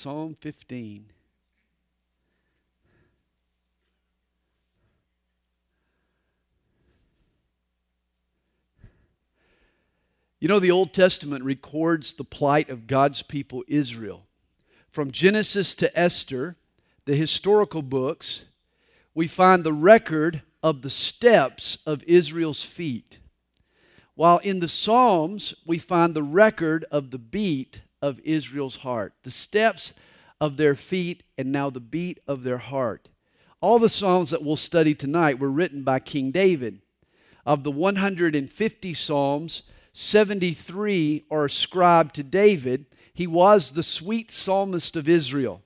Psalm 15. You know, the Old Testament records the plight of God's people, Israel. From Genesis to Esther, the historical books, we find the record of the steps of Israel's feet. While in the Psalms, we find the record of the beat of Israel's heart, the steps of their feet, and now the beat of their heart. All the Psalms that we'll study tonight were written by King David. Of the 150 Psalms, 73 are ascribed to David. He was the sweet psalmist of Israel.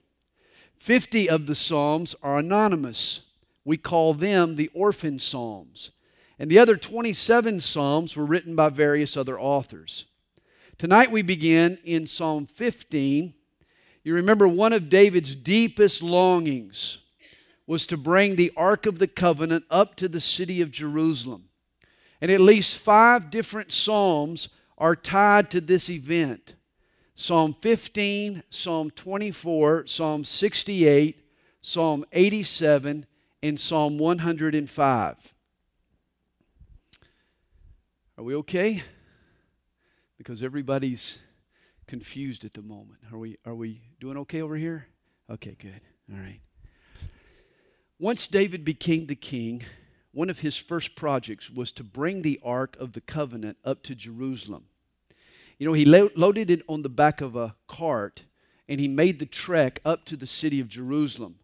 50 of the Psalms are anonymous. We call them the orphan Psalms. And the other 27 Psalms were written by various other authors. Tonight we begin in Psalm 15. You remember one of David's deepest longings was to bring the Ark of the Covenant up to the city of Jerusalem. And at least five different Psalms are tied to this event Psalm 15, Psalm 24, Psalm 68, Psalm 87, and Psalm 105. Are we okay? Because everybody's confused at the moment. Are we, are we doing okay over here? Okay, good. All right. Once David became the king, one of his first projects was to bring the Ark of the Covenant up to Jerusalem. You know, he lo- loaded it on the back of a cart and he made the trek up to the city of Jerusalem.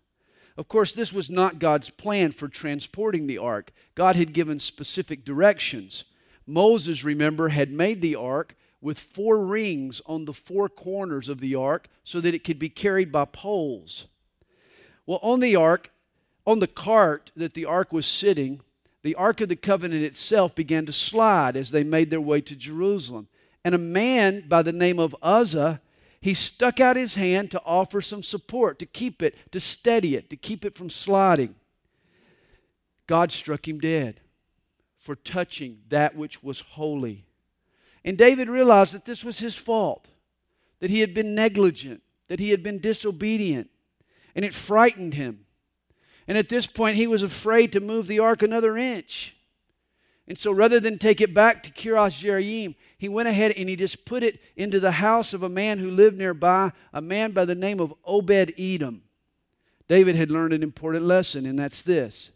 Of course, this was not God's plan for transporting the ark. God had given specific directions. Moses, remember, had made the ark with four rings on the four corners of the ark so that it could be carried by poles. Well, on the ark, on the cart that the ark was sitting, the ark of the covenant itself began to slide as they made their way to Jerusalem and a man by the name of Uzzah, he stuck out his hand to offer some support, to keep it, to steady it, to keep it from sliding. God struck him dead for touching that which was holy. And David realized that this was his fault, that he had been negligent, that he had been disobedient, and it frightened him. And at this point, he was afraid to move the ark another inch. And so rather than take it back to Kiriath Jearim, he went ahead and he just put it into the house of a man who lived nearby, a man by the name of Obed Edom. David had learned an important lesson, and that's this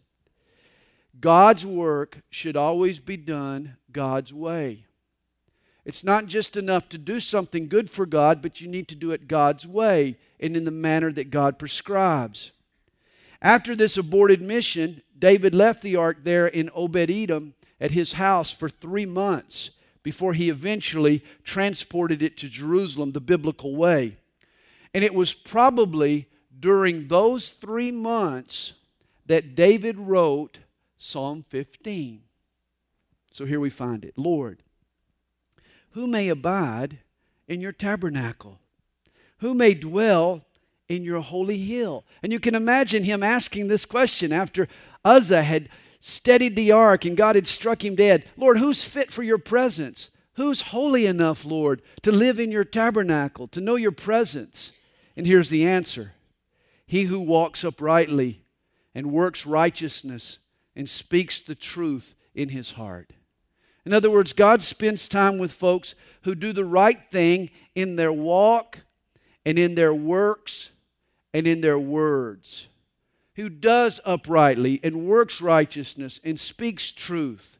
God's work should always be done God's way. It's not just enough to do something good for God, but you need to do it God's way and in the manner that God prescribes. After this aborted mission, David left the ark there in Obed Edom at his house for three months before he eventually transported it to Jerusalem the biblical way. And it was probably during those three months that David wrote Psalm 15. So here we find it Lord, who may abide in your tabernacle? Who may dwell in your holy hill? And you can imagine him asking this question after Uzzah had steadied the ark and God had struck him dead. Lord, who's fit for your presence? Who's holy enough, Lord, to live in your tabernacle, to know your presence? And here's the answer He who walks uprightly and works righteousness and speaks the truth in his heart. In other words, God spends time with folks who do the right thing in their walk and in their works and in their words who does uprightly and works righteousness and speaks truth?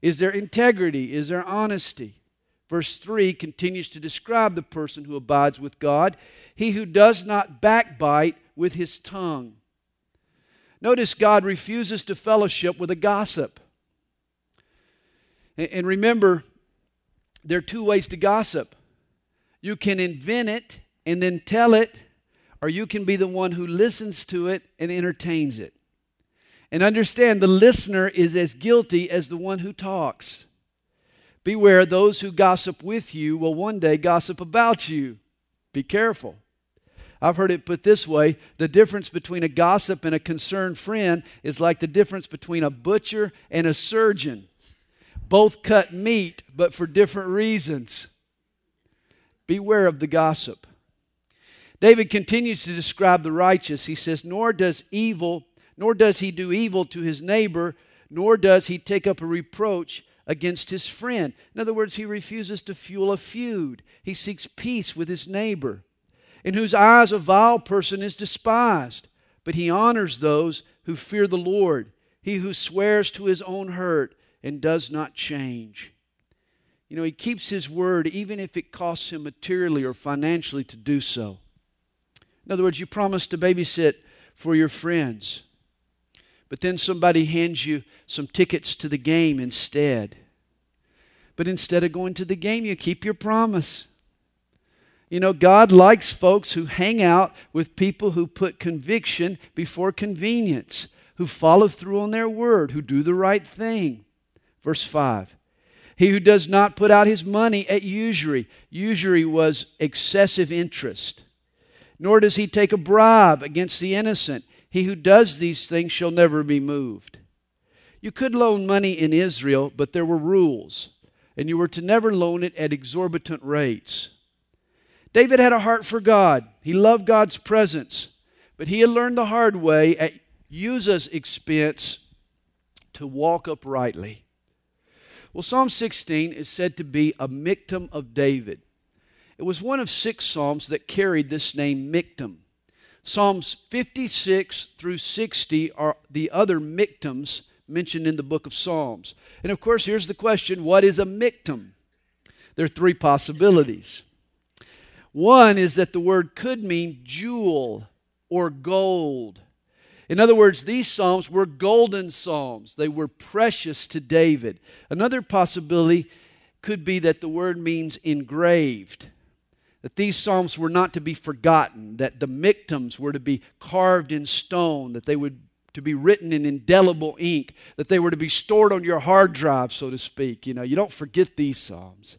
Is there integrity? Is there honesty? Verse 3 continues to describe the person who abides with God he who does not backbite with his tongue. Notice God refuses to fellowship with a gossip. And remember, there are two ways to gossip you can invent it and then tell it, or you can be the one who listens to it and entertains it. And understand the listener is as guilty as the one who talks. Beware, those who gossip with you will one day gossip about you. Be careful. I've heard it put this way the difference between a gossip and a concerned friend is like the difference between a butcher and a surgeon. Both cut meat, but for different reasons. Beware of the gossip. David continues to describe the righteous. He says, Nor does evil, nor does he do evil to his neighbor, nor does he take up a reproach against his friend. In other words, he refuses to fuel a feud. He seeks peace with his neighbor, in whose eyes a vile person is despised, but he honors those who fear the Lord, he who swears to his own hurt and does not change. You know, he keeps his word even if it costs him materially or financially to do so. In other words, you promise to babysit for your friends, but then somebody hands you some tickets to the game instead. But instead of going to the game, you keep your promise. You know, God likes folks who hang out with people who put conviction before convenience, who follow through on their word, who do the right thing. Verse 5 He who does not put out his money at usury, usury was excessive interest nor does he take a bribe against the innocent. He who does these things shall never be moved. You could loan money in Israel, but there were rules, and you were to never loan it at exorbitant rates. David had a heart for God. He loved God's presence, but he had learned the hard way at Uzzah's expense to walk uprightly. Well, Psalm 16 is said to be a Michtam of David. It was one of six Psalms that carried this name Michtam. Psalms 56 through 60 are the other Michtams mentioned in the book of Psalms. And of course, here's the question what is a Michtam? There are three possibilities. One is that the word could mean jewel or gold. In other words, these Psalms were golden Psalms, they were precious to David. Another possibility could be that the word means engraved that these psalms were not to be forgotten, that the Michtams were to be carved in stone, that they would to be written in indelible ink, that they were to be stored on your hard drive, so to speak. You know, you don't forget these psalms.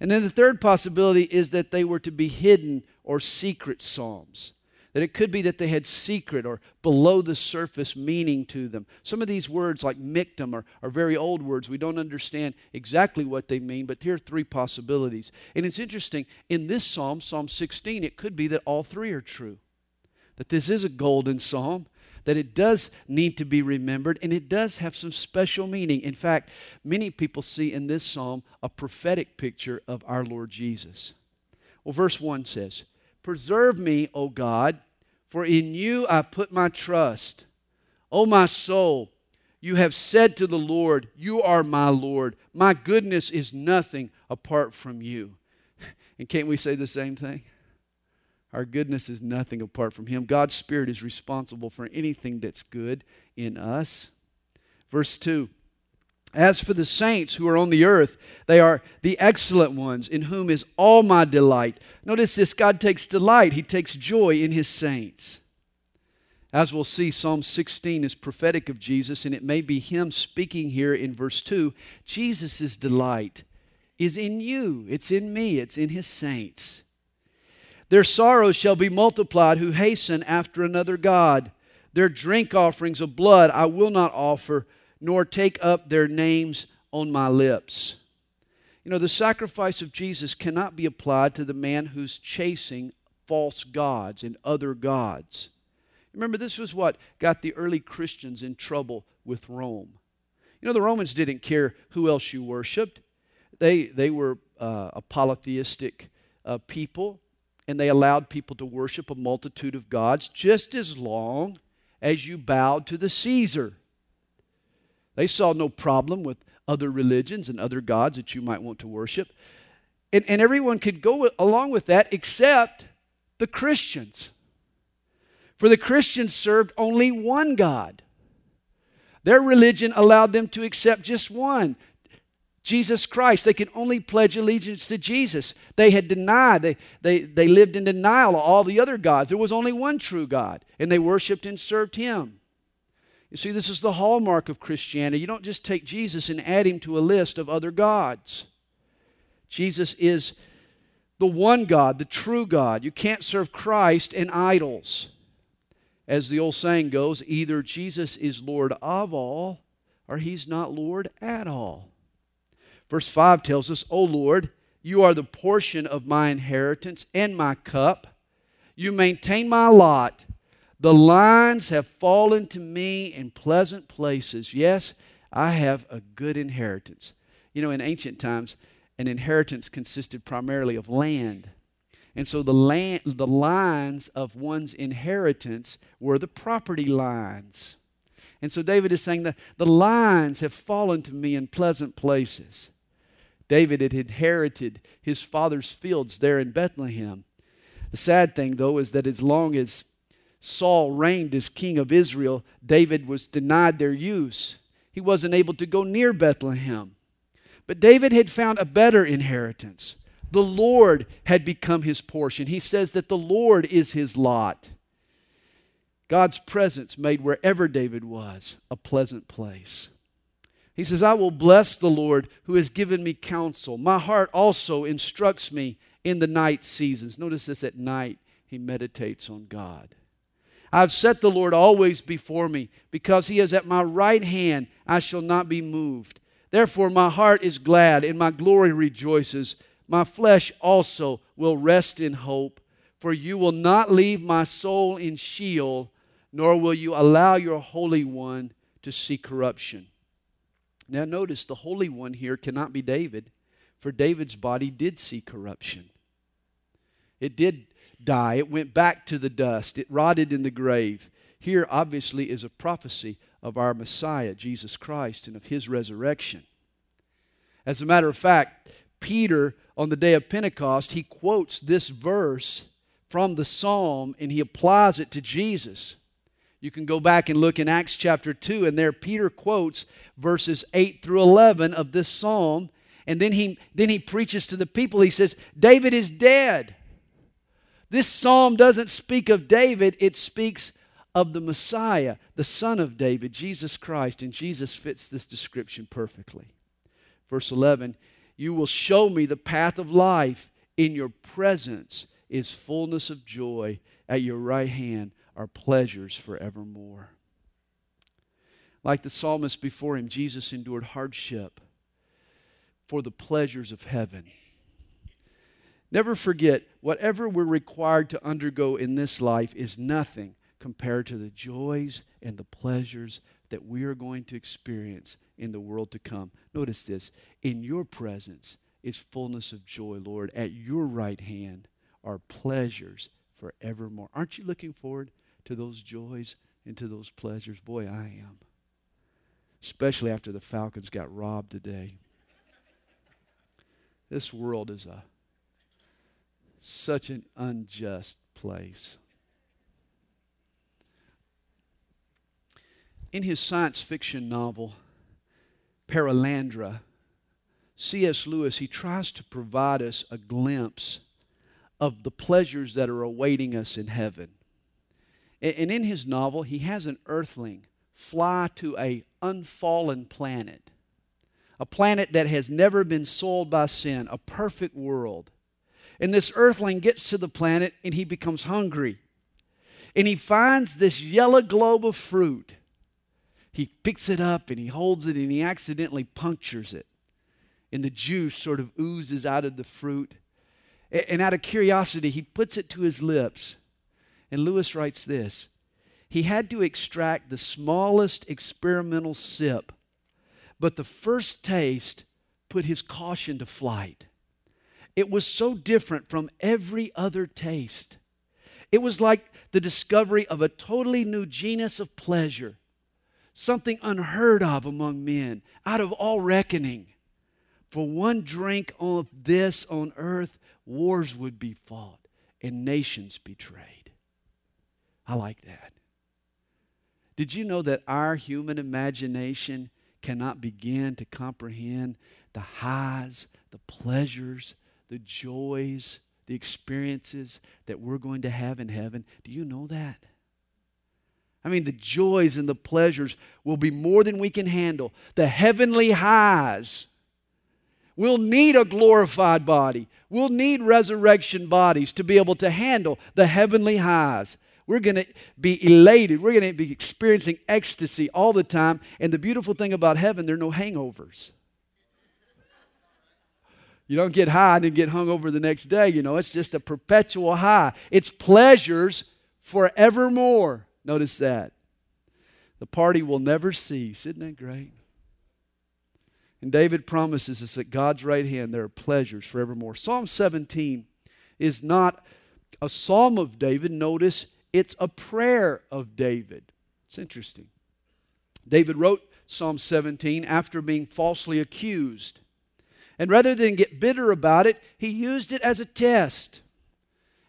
And then the third possibility is that they were to be hidden or secret psalms that it could be that they had secret or below the surface meaning to them. Some of these words, like Michtam, are, are very old words. We don't understand exactly what they mean, but here are three possibilities. And it's interesting, in this psalm, Psalm 16, it could be that all three are true. That this is a golden psalm, that it does need to be remembered, and it does have some special meaning. In fact, many people see in this psalm a prophetic picture of our Lord Jesus. Well, verse 1 says, Preserve me, O God, for in you I put my trust. O my soul, you have said to the Lord, You are my Lord. My goodness is nothing apart from you. And can't we say the same thing? Our goodness is nothing apart from Him. God's Spirit is responsible for anything that's good in us. Verse 2 as for the saints who are on the earth, they are the excellent ones, in whom is all my delight. Notice this God takes delight, He takes joy in His saints. As we'll see, Psalm 16 is prophetic of Jesus, and it may be Him speaking here in verse 2. Jesus' delight is in you, it's in me, it's in His saints. Their sorrows shall be multiplied who hasten after another God. Their drink offerings of blood I will not offer nor take up their names on my lips. You know, the sacrifice of Jesus cannot be applied to the man who's chasing false gods and other gods. Remember, this was what got the early Christians in trouble with Rome. You know, the Romans didn't care who else you worshiped, they, they were uh, a polytheistic uh, people, and they allowed people to worship a multitude of gods just as long as you bowed to the Caesar. They saw no problem with other religions and other gods that you might want to worship. And, and everyone could go along with that except the Christians. For the Christians served only one God. Their religion allowed them to accept just one Jesus Christ. They could only pledge allegiance to Jesus. They had denied, they, they, they lived in denial of all the other gods. There was only one true God, and they worshiped and served Him. You see, this is the hallmark of Christianity. You don't just take Jesus and add him to a list of other gods. Jesus is the one God, the true God. You can't serve Christ and idols. As the old saying goes, either Jesus is Lord of all or he's not Lord at all. Verse 5 tells us, O Lord, you are the portion of my inheritance and my cup. You maintain my lot. The lines have fallen to me in pleasant places. Yes, I have a good inheritance. You know, in ancient times, an inheritance consisted primarily of land. And so the land the lines of one's inheritance were the property lines. And so David is saying that the lines have fallen to me in pleasant places. David had inherited his father's fields there in Bethlehem. The sad thing, though, is that as long as Saul reigned as king of Israel, David was denied their use. He wasn't able to go near Bethlehem. But David had found a better inheritance. The Lord had become his portion. He says that the Lord is his lot. God's presence made wherever David was a pleasant place. He says, I will bless the Lord who has given me counsel. My heart also instructs me in the night seasons. Notice this at night, he meditates on God. I've set the Lord always before me because he is at my right hand. I shall not be moved. Therefore, my heart is glad and my glory rejoices. My flesh also will rest in hope, for you will not leave my soul in Sheol nor will you allow your Holy One to see corruption. Now, notice the Holy One here cannot be David, for David's body did see corruption. It did die, it went back to the dust, it rotted in the grave. Here, obviously, is a prophecy of our Messiah, Jesus Christ, and of his resurrection. As a matter of fact, Peter, on the day of Pentecost, he quotes this verse from the psalm and he applies it to Jesus. You can go back and look in Acts chapter 2, and there Peter quotes verses 8 through 11 of this psalm. And then he, then he preaches to the people. He says, David is dead. This psalm doesn't speak of David, it speaks of the Messiah, the Son of David, Jesus Christ. And Jesus fits this description perfectly. Verse 11 You will show me the path of life. In your presence is fullness of joy. At your right hand are pleasures forevermore. Like the psalmist before him, Jesus endured hardship for the pleasures of heaven. Never forget, whatever we're required to undergo in this life is nothing compared to the joys and the pleasures that we are going to experience in the world to come. Notice this in your presence is fullness of joy, Lord. At your right hand are pleasures forevermore. Aren't you looking forward to those joys and to those pleasures? Boy, I am. Especially after the Falcons got robbed today. This world is a such an unjust place. In his science fiction novel, Perelandra, C.S. Lewis, he tries to provide us a glimpse of the pleasures that are awaiting us in heaven. And in his novel, he has an earthling fly to a unfallen planet, a planet that has never been soiled by sin, a perfect world. And this earthling gets to the planet and he becomes hungry. And he finds this yellow globe of fruit. He picks it up and he holds it and he accidentally punctures it. And the juice sort of oozes out of the fruit. And out of curiosity, he puts it to his lips and Lewis writes this He had to extract the smallest experimental sip, but the first taste put his caution to flight. It was so different from every other taste. It was like the discovery of a totally new genus of pleasure, something unheard of among men, out of all reckoning. For one drink of this on earth, wars would be fought and nations betrayed. I like that. Did you know that our human imagination cannot begin to comprehend the highs, the pleasures, the joys, the experiences that we're going to have in heaven? Do you know that? I mean, the joys and the pleasures will be more than we can handle. The heavenly highs. We'll need a glorified body. We'll need resurrection bodies to be able to handle the heavenly highs. We're going to be elated. We're going to be experiencing ecstasy all the time. And the beautiful thing about heaven, there are no hangovers. You don't get high and then get hung over the next day. You know, it's just a perpetual high. It's pleasures forevermore. Notice that. The party will never cease. Isn't that great? And David promises us at God's right hand there are pleasures forevermore. Psalm 17 is not a psalm of David. Notice it's a prayer of David. It's interesting. David wrote Psalm 17 after being falsely accused. And rather than get bitter about it, he used it as a test.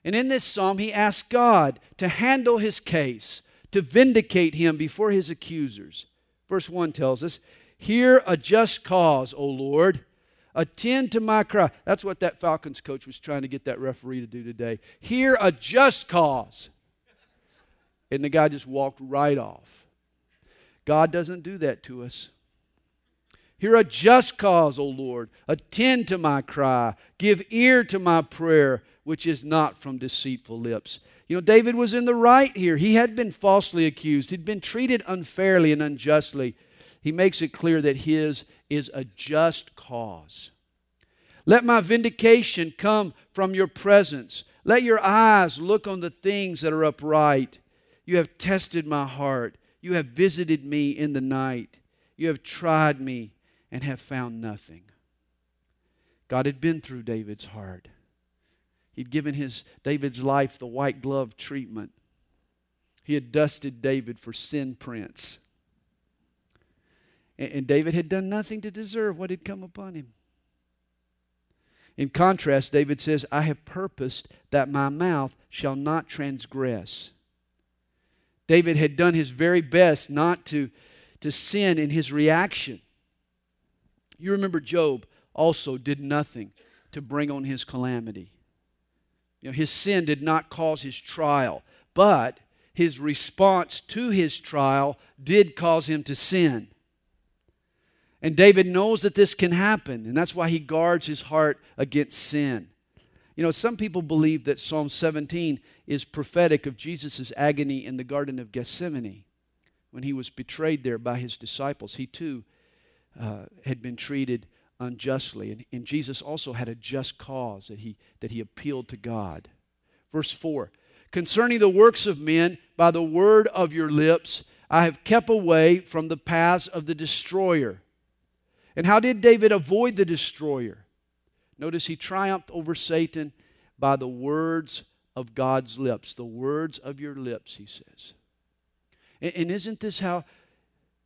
And in this psalm, he asked God to handle his case, to vindicate him before his accusers. Verse 1 tells us, Hear a just cause, O Lord. Attend to my cry. That's what that Falcons coach was trying to get that referee to do today. Hear a just cause. And the guy just walked right off. God doesn't do that to us. Hear a just cause, O Lord. Attend to my cry. Give ear to my prayer, which is not from deceitful lips. You know, David was in the right here. He had been falsely accused, he'd been treated unfairly and unjustly. He makes it clear that his is a just cause. Let my vindication come from your presence. Let your eyes look on the things that are upright. You have tested my heart. You have visited me in the night. You have tried me and have found nothing. God had been through David's heart. He'd given his David's life the white glove treatment. He had dusted David for sin prints. And, and David had done nothing to deserve what had come upon him. In contrast, David says, I have purposed that my mouth shall not transgress. David had done his very best not to, to sin in his reaction. You remember Job also did nothing to bring on his calamity. You know, his sin did not cause his trial, but his response to his trial did cause him to sin. And David knows that this can happen, and that's why he guards his heart against sin. You know, some people believe that Psalm 17 is prophetic of Jesus' agony in the Garden of Gethsemane when he was betrayed there by his disciples. He too uh, had been treated unjustly. And, and Jesus also had a just cause that he, that he appealed to God. Verse 4 Concerning the works of men, by the word of your lips, I have kept away from the paths of the destroyer. And how did David avoid the destroyer? Notice he triumphed over Satan by the words of God's lips. The words of your lips, he says. And, and isn't this how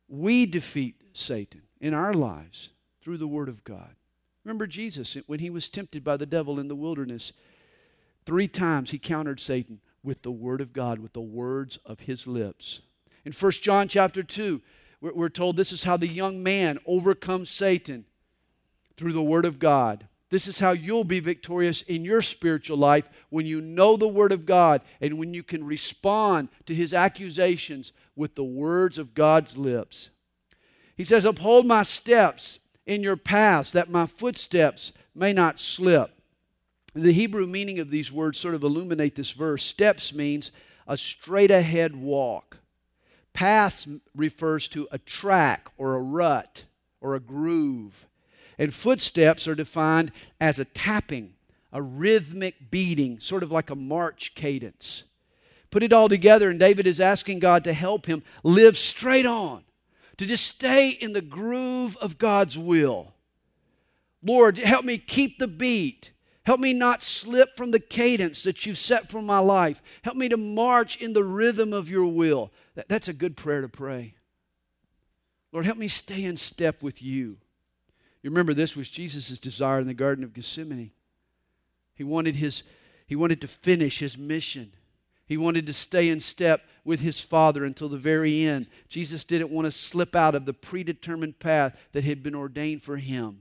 we defeat Satan? In our lives through the Word of God. Remember Jesus, when he was tempted by the devil in the wilderness, three times he countered Satan with the Word of God, with the words of his lips. In 1 John chapter 2, we're told this is how the young man overcomes Satan through the Word of God. This is how you'll be victorious in your spiritual life when you know the Word of God and when you can respond to His accusations with the words of God's lips. He says, Uphold my steps in your paths, that my footsteps may not slip. The Hebrew meaning of these words sort of illuminate this verse. Steps means a straight ahead walk. Paths refers to a track or a rut or a groove. And footsteps are defined as a tapping, a rhythmic beating, sort of like a march cadence. Put it all together, and David is asking God to help him live straight on to just stay in the groove of God's will. Lord, help me keep the beat. Help me not slip from the cadence that you've set for my life. Help me to march in the rhythm of your will. That's a good prayer to pray. Lord, help me stay in step with you. You remember this was Jesus' desire in the Garden of Gethsemane. He wanted, his, he wanted to finish his mission. He wanted to stay in step with his Father until the very end. Jesus didn't want to slip out of the predetermined path that had been ordained for him.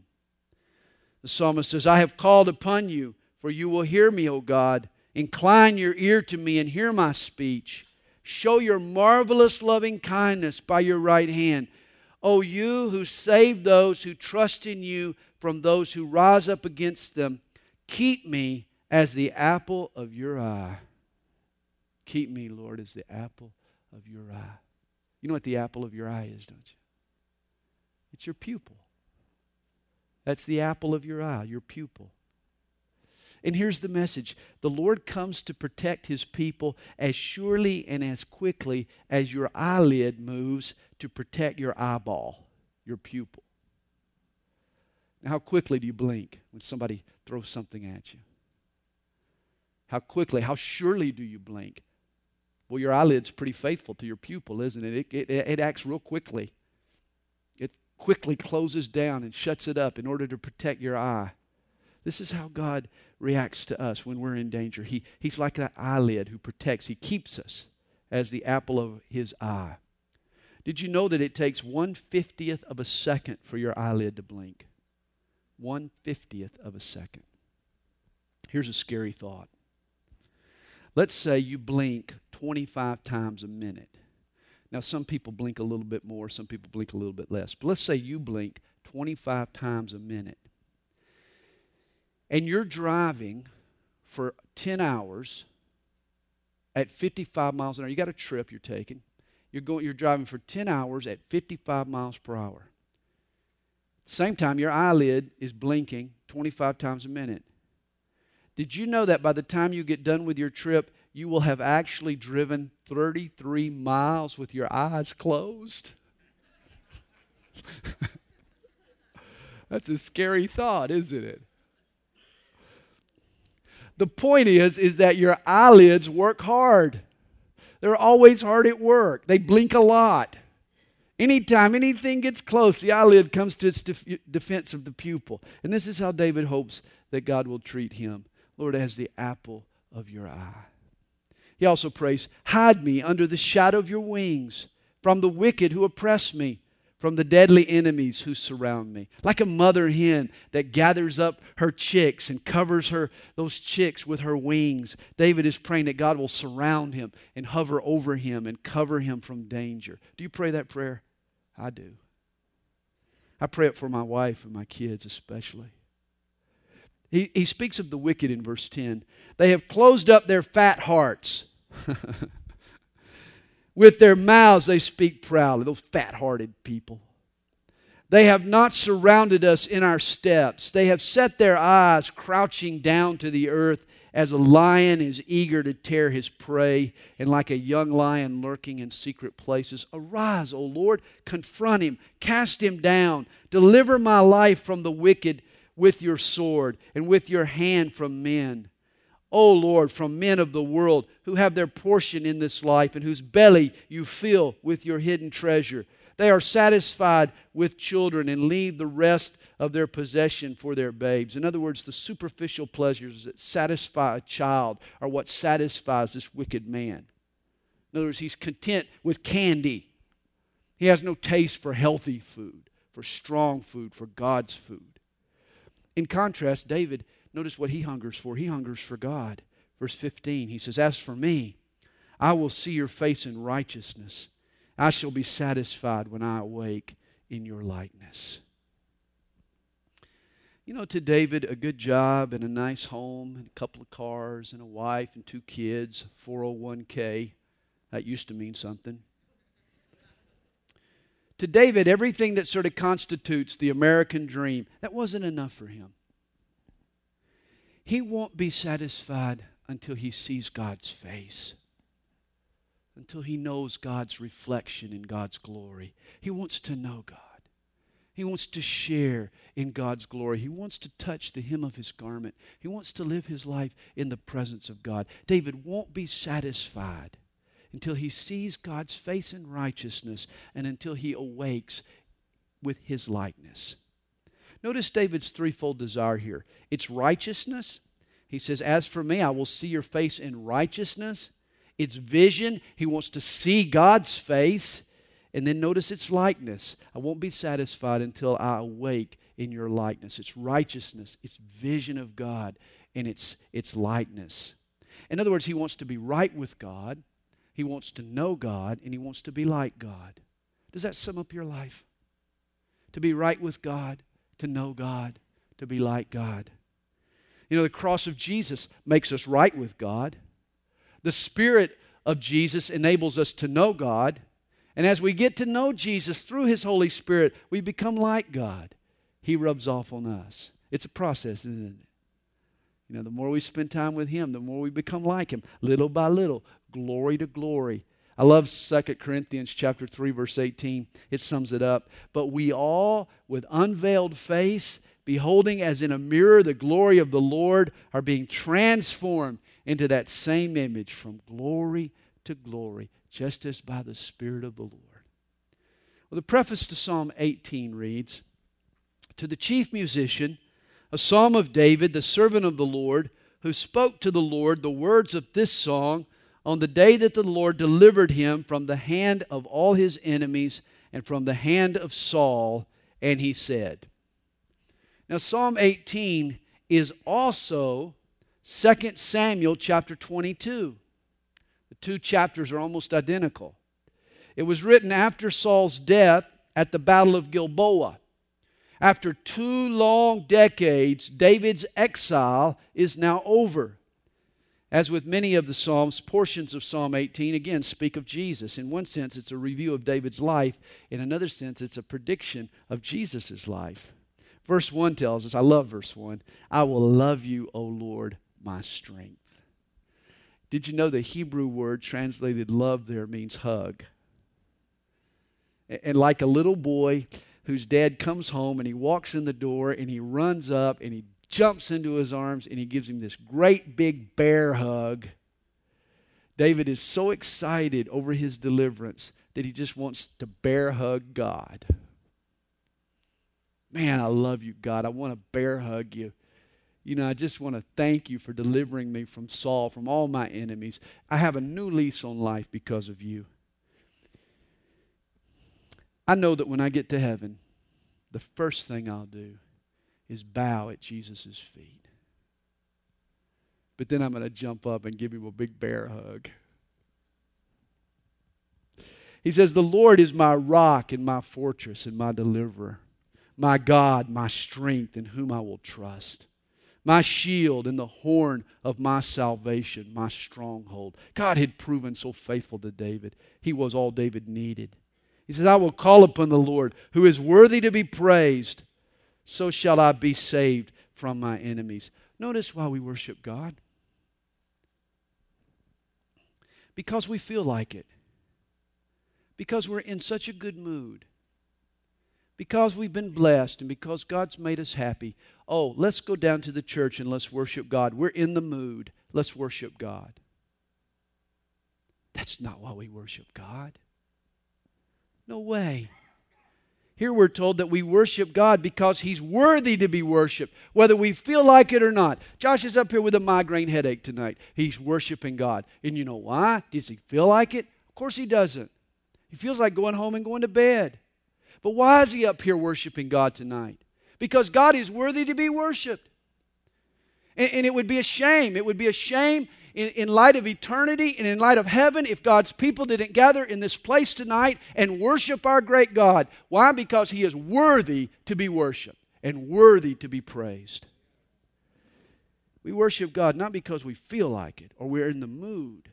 The psalmist says, I have called upon you, for you will hear me, O God. Incline your ear to me and hear my speech. Show your marvelous loving kindness by your right hand. O you who save those who trust in you from those who rise up against them, keep me as the apple of your eye. Keep me, Lord, as the apple of your eye. You know what the apple of your eye is, don't you? It's your pupil. That's the apple of your eye, your pupil. And here's the message the Lord comes to protect his people as surely and as quickly as your eyelid moves to protect your eyeball, your pupil. Now, how quickly do you blink when somebody throws something at you? How quickly, how surely do you blink? Well, your eyelid's pretty faithful to your pupil, isn't it? It, it, it acts real quickly. It quickly closes down and shuts it up in order to protect your eye. This is how God reacts to us when we're in danger. He, he's like that eyelid who protects, He keeps us as the apple of His eye. Did you know that it takes one fiftieth of a second for your eyelid to blink? One fiftieth of a second. Here's a scary thought. Let's say you blink 25 times a minute. Now, some people blink a little bit more, some people blink a little bit less. But let's say you blink 25 times a minute and you're driving for 10 hours at 55 miles an hour. You got a trip you're taking. You're going you're driving for 10 hours at 55 miles per hour. Same time your eyelid is blinking 25 times a minute. Did you know that by the time you get done with your trip, you will have actually driven 33 miles with your eyes closed? That's a scary thought, isn't it? The point is, is that your eyelids work hard. They're always hard at work. They blink a lot. Anytime anything gets close, the eyelid comes to its def- defense of the pupil. And this is how David hopes that God will treat him. Lord, as the apple of your eye. He also prays, Hide me under the shadow of your wings from the wicked who oppress me from the deadly enemies who surround me. Like a mother hen that gathers up her chicks and covers her those chicks with her wings. David is praying that God will surround him and hover over him and cover him from danger. Do you pray that prayer? I do. I pray it for my wife and my kids especially. He, he speaks of the wicked in verse 10. They have closed up their fat hearts. With their mouths they speak proudly, those fat hearted people. They have not surrounded us in our steps. They have set their eyes crouching down to the earth as a lion is eager to tear his prey, and like a young lion lurking in secret places. Arise, O Lord, confront him, cast him down, deliver my life from the wicked with your sword, and with your hand from men. O Lord, from men of the world who have their portion in this life and whose belly you fill with your hidden treasure. They are satisfied with children and leave the rest of their possession for their babes. In other words, the superficial pleasures that satisfy a child are what satisfies this wicked man. In other words, he's content with candy. He has no taste for healthy food, for strong food, for God's food. In contrast, David Notice what he hungers for. He hungers for God. Verse 15, he says, As for me, I will see your face in righteousness. I shall be satisfied when I awake in your likeness. You know, to David, a good job and a nice home and a couple of cars and a wife and two kids, 401k, that used to mean something. To David, everything that sort of constitutes the American dream, that wasn't enough for him. He won't be satisfied until he sees God's face, until he knows God's reflection in God's glory. He wants to know God. He wants to share in God's glory. He wants to touch the hem of his garment. He wants to live his life in the presence of God. David won't be satisfied until he sees God's face in righteousness and until he awakes with his likeness. Notice David's threefold desire here it's righteousness. He says, As for me, I will see your face in righteousness. It's vision. He wants to see God's face. And then notice its likeness. I won't be satisfied until I awake in your likeness. It's righteousness, it's vision of God, and it's, it's likeness. In other words, he wants to be right with God, he wants to know God, and he wants to be like God. Does that sum up your life? To be right with God, to know God, to be like God. You know, the cross of Jesus makes us right with God. The Spirit of Jesus enables us to know God. And as we get to know Jesus through His Holy Spirit, we become like God. He rubs off on us. It's a process, isn't it? You know, the more we spend time with Him, the more we become like Him, little by little, glory to glory. I love 2 Corinthians chapter 3 verse 18. It sums it up. But we all with unveiled face beholding as in a mirror the glory of the Lord are being transformed into that same image from glory to glory just as by the spirit of the Lord. Well, the preface to Psalm 18 reads, to the chief musician, a psalm of David, the servant of the Lord, who spoke to the Lord the words of this song on the day that the Lord delivered him from the hand of all his enemies and from the hand of Saul. And he said, Now, Psalm 18 is also 2 Samuel chapter 22. The two chapters are almost identical. It was written after Saul's death at the Battle of Gilboa. After two long decades, David's exile is now over. As with many of the Psalms, portions of Psalm 18 again speak of Jesus. In one sense, it's a review of David's life. In another sense, it's a prediction of Jesus' life. Verse 1 tells us, I love verse 1 I will love you, O Lord, my strength. Did you know the Hebrew word translated love there means hug? And like a little boy whose dad comes home and he walks in the door and he runs up and he jumps into his arms and he gives him this great big bear hug. David is so excited over his deliverance that he just wants to bear hug God. Man, I love you, God. I want to bear hug you. You know, I just want to thank you for delivering me from Saul, from all my enemies. I have a new lease on life because of you. I know that when I get to heaven, the first thing I'll do is bow at Jesus' feet. But then I'm going to jump up and give him a big bear hug. He says, The Lord is my rock and my fortress and my deliverer, my God, my strength, in whom I will trust, my shield and the horn of my salvation, my stronghold. God had proven so faithful to David. He was all David needed. He says, I will call upon the Lord, who is worthy to be praised so shall I be saved from my enemies. Notice why we worship God. Because we feel like it. Because we're in such a good mood. Because we've been blessed and because God's made us happy. Oh, let's go down to the church and let's worship God. We're in the mood. Let's worship God. That's not why we worship God. No way. Here we're told that we worship God because He's worthy to be worshiped, whether we feel like it or not. Josh is up here with a migraine headache tonight. He's worshiping God. And you know why? Does he feel like it? Of course he doesn't. He feels like going home and going to bed. But why is he up here worshiping God tonight? Because God is worthy to be worshiped. And, and it would be a shame. It would be a shame in, in light of eternity and in light of heaven if God's people didn't gather in this place tonight and worship our great God. Why? Because He is worthy to be worshiped and worthy to be praised. We worship God not because we feel like it or we're in the mood.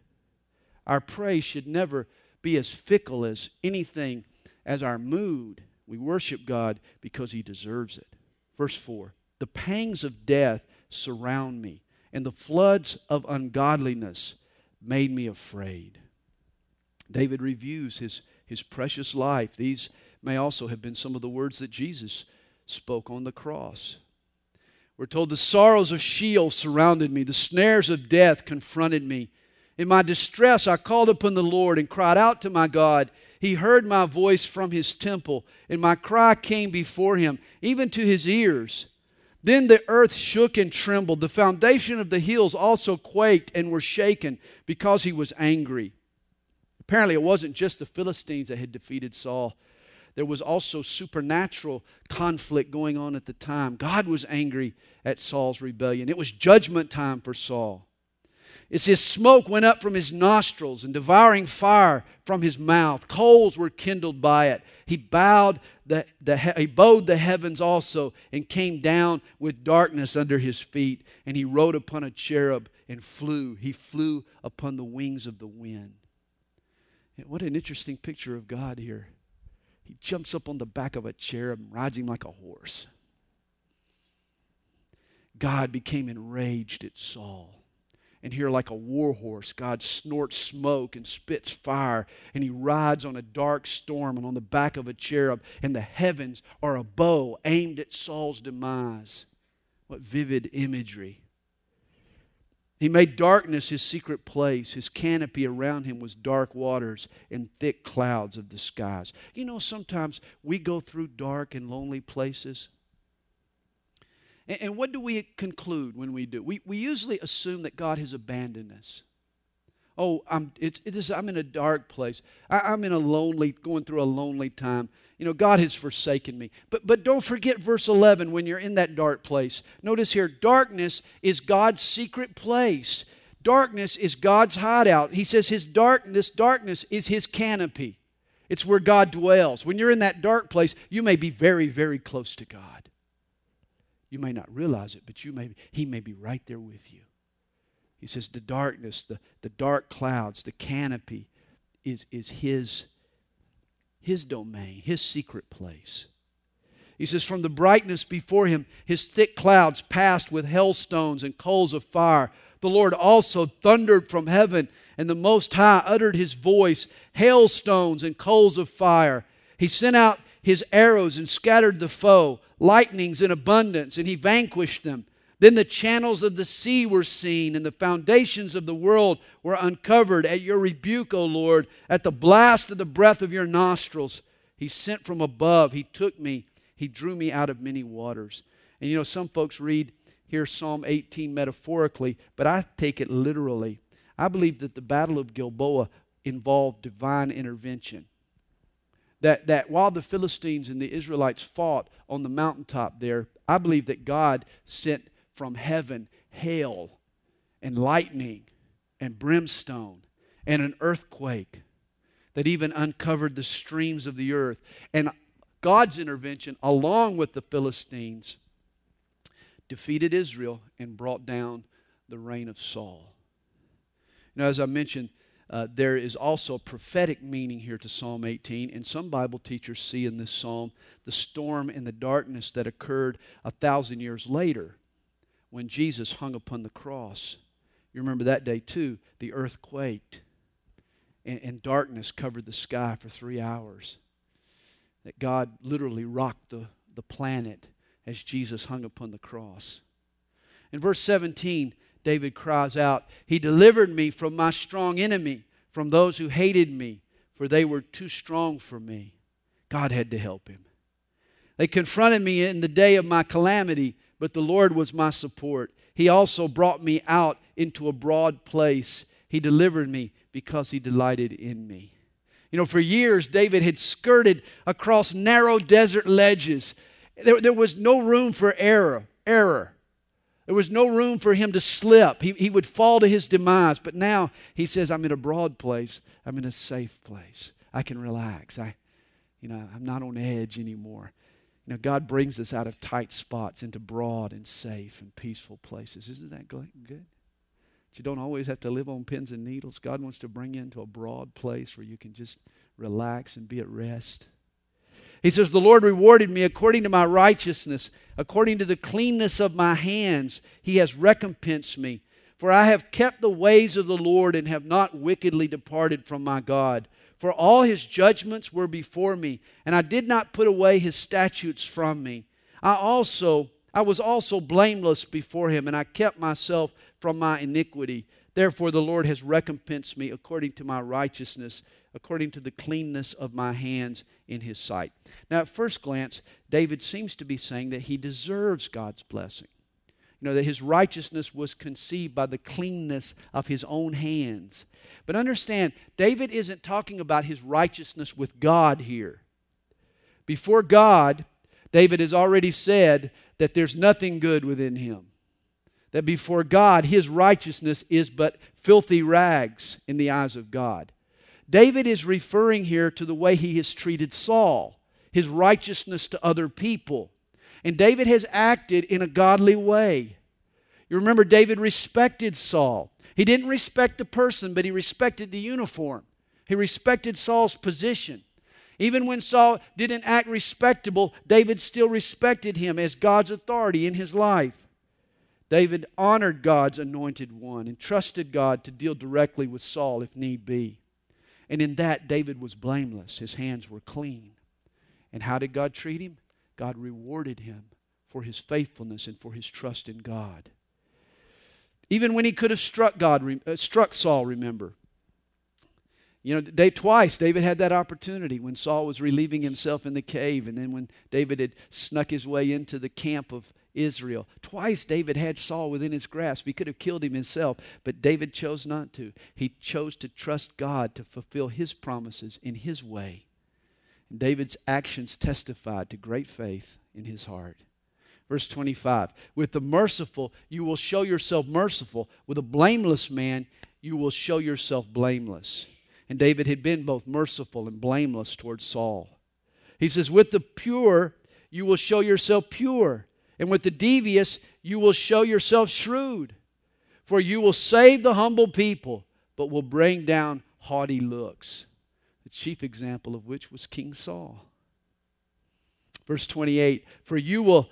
Our praise should never be as fickle as anything as our mood. We worship God because He deserves it. Verse 4 The pangs of death surround me and the floods of ungodliness made me afraid. David reviews his, his precious life. These may also have been some of the words that Jesus spoke on the cross. We're told the sorrows of Sheol surrounded me, the snares of death confronted me. In my distress, I called upon the Lord and cried out to my God. He heard my voice from his temple, and my cry came before him, even to his ears. Then the earth shook and trembled. The foundation of the hills also quaked and were shaken because he was angry. Apparently, it wasn't just the Philistines that had defeated Saul. There was also supernatural conflict going on at the time. God was angry at Saul's rebellion. It was judgment time for Saul. It says, Smoke went up from his nostrils and devouring fire from his mouth. Coals were kindled by it. He bowed the, the, he bowed the heavens also and came down with darkness under his feet. And he rode upon a cherub and flew. He flew upon the wings of the wind. what an interesting picture of God here. He jumps up on the back of a cherub and rides him like a horse. God became enraged at Saul. And here, like a war horse, God snorts smoke and spits fire, and he rides on a dark storm and on the back of a cherub, and the heavens are a bow aimed at Saul's demise. What vivid imagery. He made darkness his secret place. His canopy around him was dark waters and thick clouds of the skies. You know, sometimes we go through dark and lonely places. And, and what do we conclude when we do? We, we usually assume that God has abandoned us. Oh, I'm, it, it is, I'm in a dark place. I, I'm in a lonely, going through a lonely time. You know, God has forsaken me. But, but don't forget verse 11 when you're in that dark place. Notice here, darkness is God's secret place. Darkness is God's hideout. He says his darkness, darkness is his canopy. It's where God dwells. When you're in that dark place, you may be very, very close to God. You may not realize it, but you may, he may be right there with you. He says the darkness, the, the dark clouds, the canopy is, is his his domain, his secret place. He says, From the brightness before him, his thick clouds passed with hailstones and coals of fire. The Lord also thundered from heaven, and the Most High uttered his voice, hailstones and coals of fire. He sent out his arrows and scattered the foe, lightnings in abundance, and he vanquished them. Then the channels of the sea were seen, and the foundations of the world were uncovered at your rebuke, O Lord, at the blast of the breath of your nostrils. He sent from above, He took me, He drew me out of many waters. And you know, some folks read here Psalm 18 metaphorically, but I take it literally. I believe that the Battle of Gilboa involved divine intervention. That, that while the Philistines and the Israelites fought on the mountaintop there, I believe that God sent from heaven hail and lightning and brimstone and an earthquake that even uncovered the streams of the earth. And God's intervention, along with the Philistines, defeated Israel and brought down the reign of Saul. Now, as I mentioned, uh, there is also a prophetic meaning here to Psalm 18, and some Bible teachers see in this psalm the storm and the darkness that occurred a thousand years later when Jesus hung upon the cross. You remember that day too. The earth quaked and, and darkness covered the sky for three hours. That God literally rocked the, the planet as Jesus hung upon the cross. In verse 17, David cries out, He delivered me from my strong enemy, from those who hated me, for they were too strong for me. God had to help him. They confronted me in the day of my calamity, but the Lord was my support. He also brought me out into a broad place. He delivered me because he delighted in me. You know, for years, David had skirted across narrow desert ledges. There, there was no room for error. Error. There was no room for him to slip. He, he would fall to his demise. But now he says, I'm in a broad place. I'm in a safe place. I can relax. I, you know, I'm not on edge anymore. You know, God brings us out of tight spots into broad and safe and peaceful places. Isn't that good? But you don't always have to live on pins and needles. God wants to bring you into a broad place where you can just relax and be at rest. He says, The Lord rewarded me according to my righteousness, according to the cleanness of my hands. He has recompensed me. For I have kept the ways of the Lord and have not wickedly departed from my God. For all his judgments were before me, and I did not put away his statutes from me. I also I was also blameless before him, and I kept myself from my iniquity. Therefore the Lord has recompensed me according to my righteousness, according to the cleanness of my hands in his sight. Now, at first glance, David seems to be saying that he deserves God's blessing. You know, that his righteousness was conceived by the cleanness of his own hands. But understand, David isn't talking about his righteousness with God here. Before God, David has already said that there's nothing good within him. That before God, his righteousness is but filthy rags in the eyes of God. David is referring here to the way he has treated Saul, his righteousness to other people. And David has acted in a godly way. You remember, David respected Saul. He didn't respect the person, but he respected the uniform. He respected Saul's position. Even when Saul didn't act respectable, David still respected him as God's authority in his life. David honored God's anointed one and trusted God to deal directly with Saul if need be. And in that, David was blameless. His hands were clean. And how did God treat him? God rewarded him for his faithfulness and for his trust in God. Even when he could have struck God, uh, struck Saul, remember. You know, day, twice David had that opportunity when Saul was relieving himself in the cave, and then when David had snuck his way into the camp of Israel. Twice David had Saul within his grasp. He could have killed him himself, but David chose not to. He chose to trust God to fulfill his promises in his way. And David's actions testified to great faith in his heart. Verse 25 With the merciful, you will show yourself merciful. With a blameless man, you will show yourself blameless. And David had been both merciful and blameless towards Saul. He says, With the pure, you will show yourself pure. And with the devious, you will show yourself shrewd. For you will save the humble people, but will bring down haughty looks. The chief example of which was King Saul. Verse 28 For you will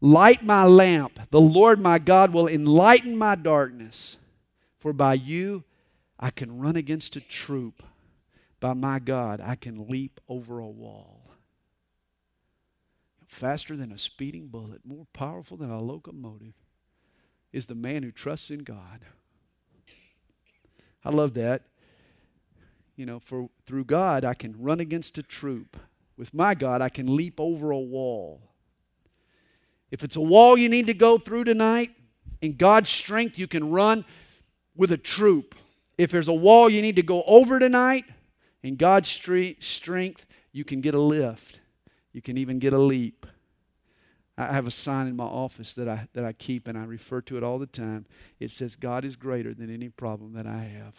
light my lamp, the Lord my God will enlighten my darkness. For by you I can run against a troop. By my God, I can leap over a wall faster than a speeding bullet, more powerful than a locomotive, is the man who trusts in God. I love that. You know, for through God I can run against a troop. With my God I can leap over a wall. If it's a wall you need to go through tonight, in God's strength you can run with a troop. If there's a wall you need to go over tonight, in God's strength you can get a lift. You can even get a leap. I have a sign in my office that I, that I keep and I refer to it all the time. It says, God is greater than any problem that I have.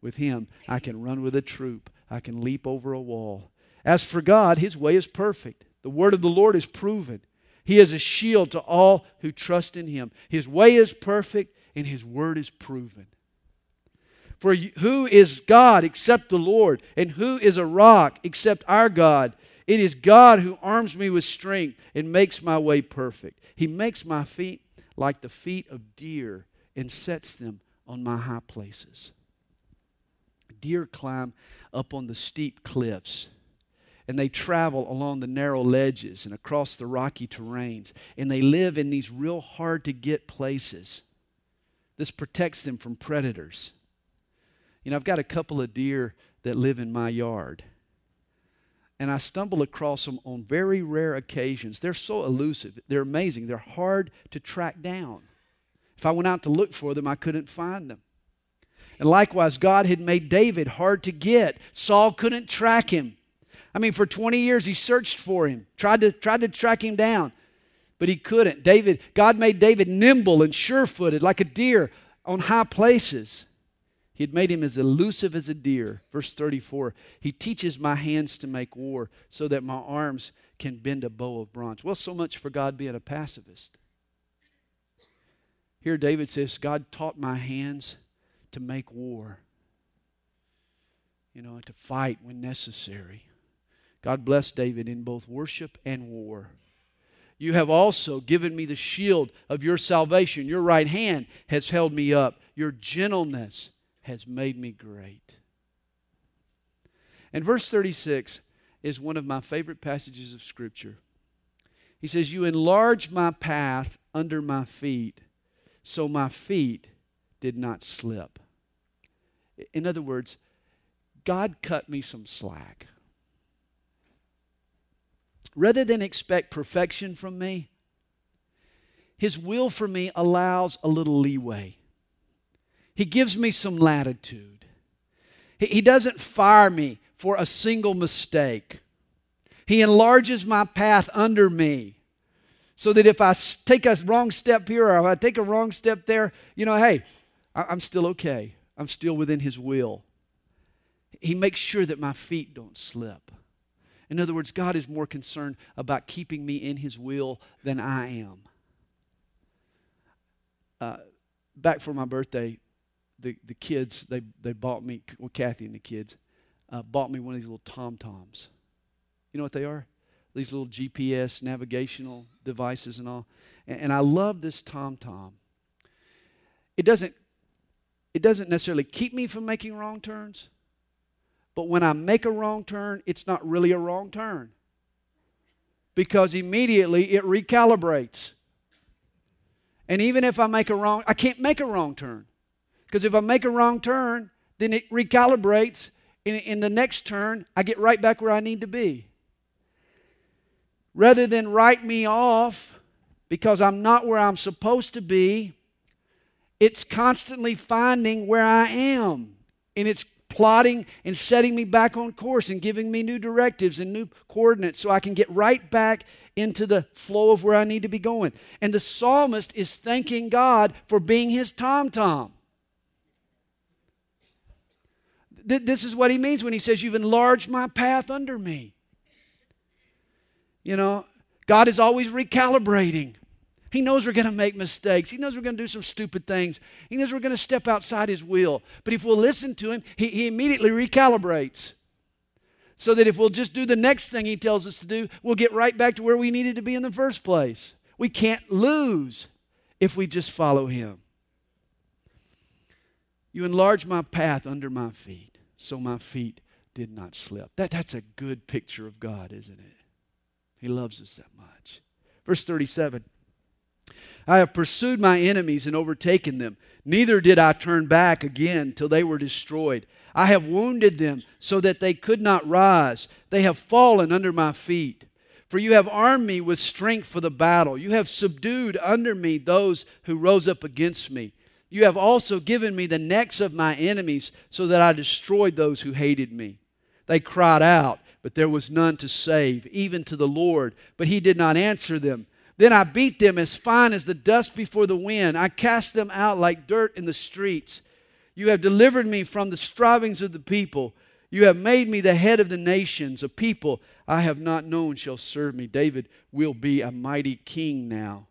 With Him, I can run with a troop, I can leap over a wall. As for God, His way is perfect. The word of the Lord is proven. He is a shield to all who trust in Him. His way is perfect and His word is proven. For who is God except the Lord? And who is a rock except our God? It is God who arms me with strength and makes my way perfect. He makes my feet like the feet of deer and sets them on my high places. Deer climb up on the steep cliffs and they travel along the narrow ledges and across the rocky terrains and they live in these real hard to get places. This protects them from predators. You know, I've got a couple of deer that live in my yard and I stumble across them on very rare occasions. They're so elusive, they're amazing, they're hard to track down. If I went out to look for them, I couldn't find them. And likewise, God had made David hard to get. Saul couldn't track him. I mean, for 20 years he searched for him, tried to, tried to track him down, but he couldn't. David, God made David nimble and sure footed like a deer on high places. He had made him as elusive as a deer. Verse 34 He teaches my hands to make war so that my arms can bend a bow of bronze. Well, so much for God being a pacifist. Here, David says, God taught my hands to make war, you know, to fight when necessary. God bless David in both worship and war. You have also given me the shield of your salvation. Your right hand has held me up. Your gentleness has made me great. And verse 36 is one of my favorite passages of Scripture. He says, You enlarged my path under my feet, so my feet did not slip. In other words, God cut me some slack. Rather than expect perfection from me, His will for me allows a little leeway. He gives me some latitude. He, doesn't fire me for a single mistake. He enlarges my path under me so that if I take a wrong step here or if I take a wrong step there, you know, hey, I'm still okay. I'm still within His will. He makes sure that my feet don't slip. In other words, God is more concerned about keeping me in His will than I am. Uh, back for my birthday, the, the kids, they, they bought me, well, Kathy and the kids, uh, bought me one of these little TomToms. You know what they are? these little GPS navigational devices and all. And, and I love this TomTom. It doesn't, it doesn't necessarily keep me from making wrong turns, but when I make a wrong turn, it's not really a wrong turn because immediately it recalibrates. And even if I make a wrong, I can't make a wrong turn. Because if I make a wrong turn, then it recalibrates. And in the next turn, I get right back where I need to be. Rather than write me off because I'm not where I'm supposed to be, it's constantly finding where I am. And it's plotting and setting me back on course and giving me new directives and new coordinates so I can get right back into the flow of where I need to be going. And the psalmist is thanking God for being his TomTom. This is what he means when he says, You've enlarged my path under me. You know, God is always recalibrating. He knows we're going to make mistakes. He knows we're going to do some stupid things. He knows we're going to step outside His will. But if we'll listen to Him, He, he immediately recalibrates. So that if we'll just do the next thing He tells us to do, we'll get right back to where we needed to be in the first place. We can't lose if we just follow Him. You enlarge my path under my feet, so my feet did not slip. That, that's a good picture of God, isn't it? He loves us that much. Verse 37 I have pursued my enemies and overtaken them. Neither did I turn back again till they were destroyed. I have wounded them so that they could not rise. They have fallen under my feet. For you have armed me with strength for the battle. You have subdued under me those who rose up against me. You have also given me the necks of my enemies so that I destroyed those who hated me. They cried out, but there was none to save, even to the Lord. But he did not answer them. Then I beat them as fine as the dust before the wind. I cast them out like dirt in the streets. You have delivered me from the strivings of the people. You have made me the head of the nations. A people I have not known shall serve me. David will be a mighty king now.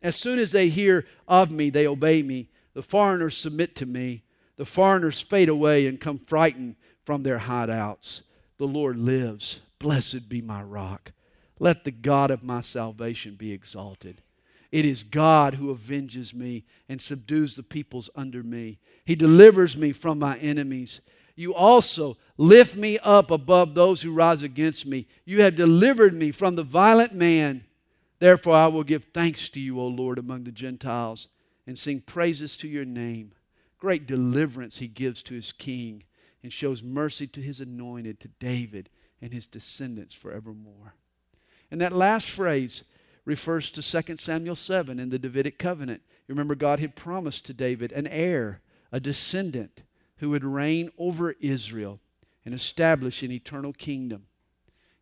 As soon as they hear of me, they obey me. The foreigners submit to me. The foreigners fade away and come frightened from their hideouts. The Lord lives. Blessed be my rock. Let the God of my salvation be exalted. It is God who avenges me and subdues the peoples under me. He delivers me from my enemies. You also lift me up above those who rise against me. You have delivered me from the violent man. Therefore, I will give thanks to you, O Lord, among the Gentiles, and sing praises to your name. Great deliverance he gives to his king, and shows mercy to his anointed, to David and his descendants forevermore. And that last phrase refers to 2 Samuel 7 in the Davidic covenant. You remember, God had promised to David an heir, a descendant who would reign over Israel and establish an eternal kingdom.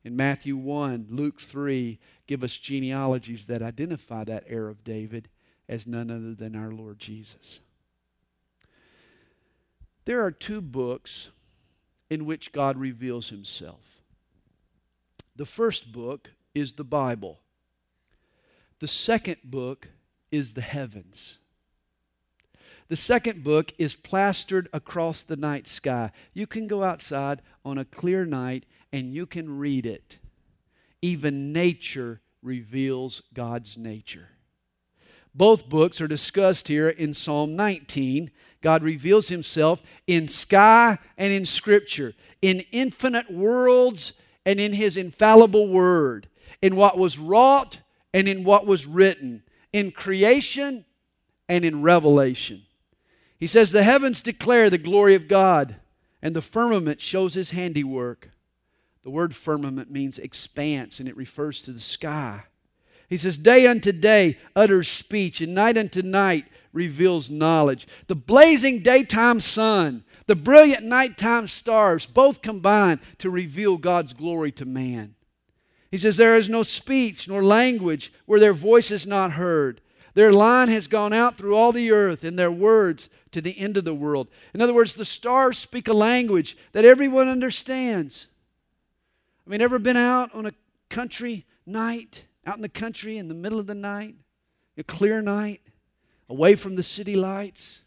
In Matthew 1, Luke 3 give us genealogies that identify that heir of David as none other than our Lord Jesus. There are two books in which God reveals himself. The first book is the Bible. The second book is the heavens. The second book is plastered across the night sky. You can go outside on a clear night and you can read it. Even nature reveals God's nature. Both books are discussed here in Psalm 19. God reveals himself in sky and in scripture, in infinite worlds and in his infallible word in what was wrought and in what was written, in creation and in revelation. He says, The heavens declare the glory of God, and the firmament shows his handiwork. The word firmament means expanse, and it refers to the sky. He says, Day unto day utters speech, and night unto night reveals knowledge. The blazing daytime sun, the brilliant nighttime stars, both combine to reveal God's glory to man. He says, There is no speech nor language where their voice is not heard. Their line has gone out through all the earth, and their words to the end of the world. In other words, the stars speak a language that everyone understands. I mean, ever been out on a country night, out in the country in the middle of the night, a clear night, away from the city lights,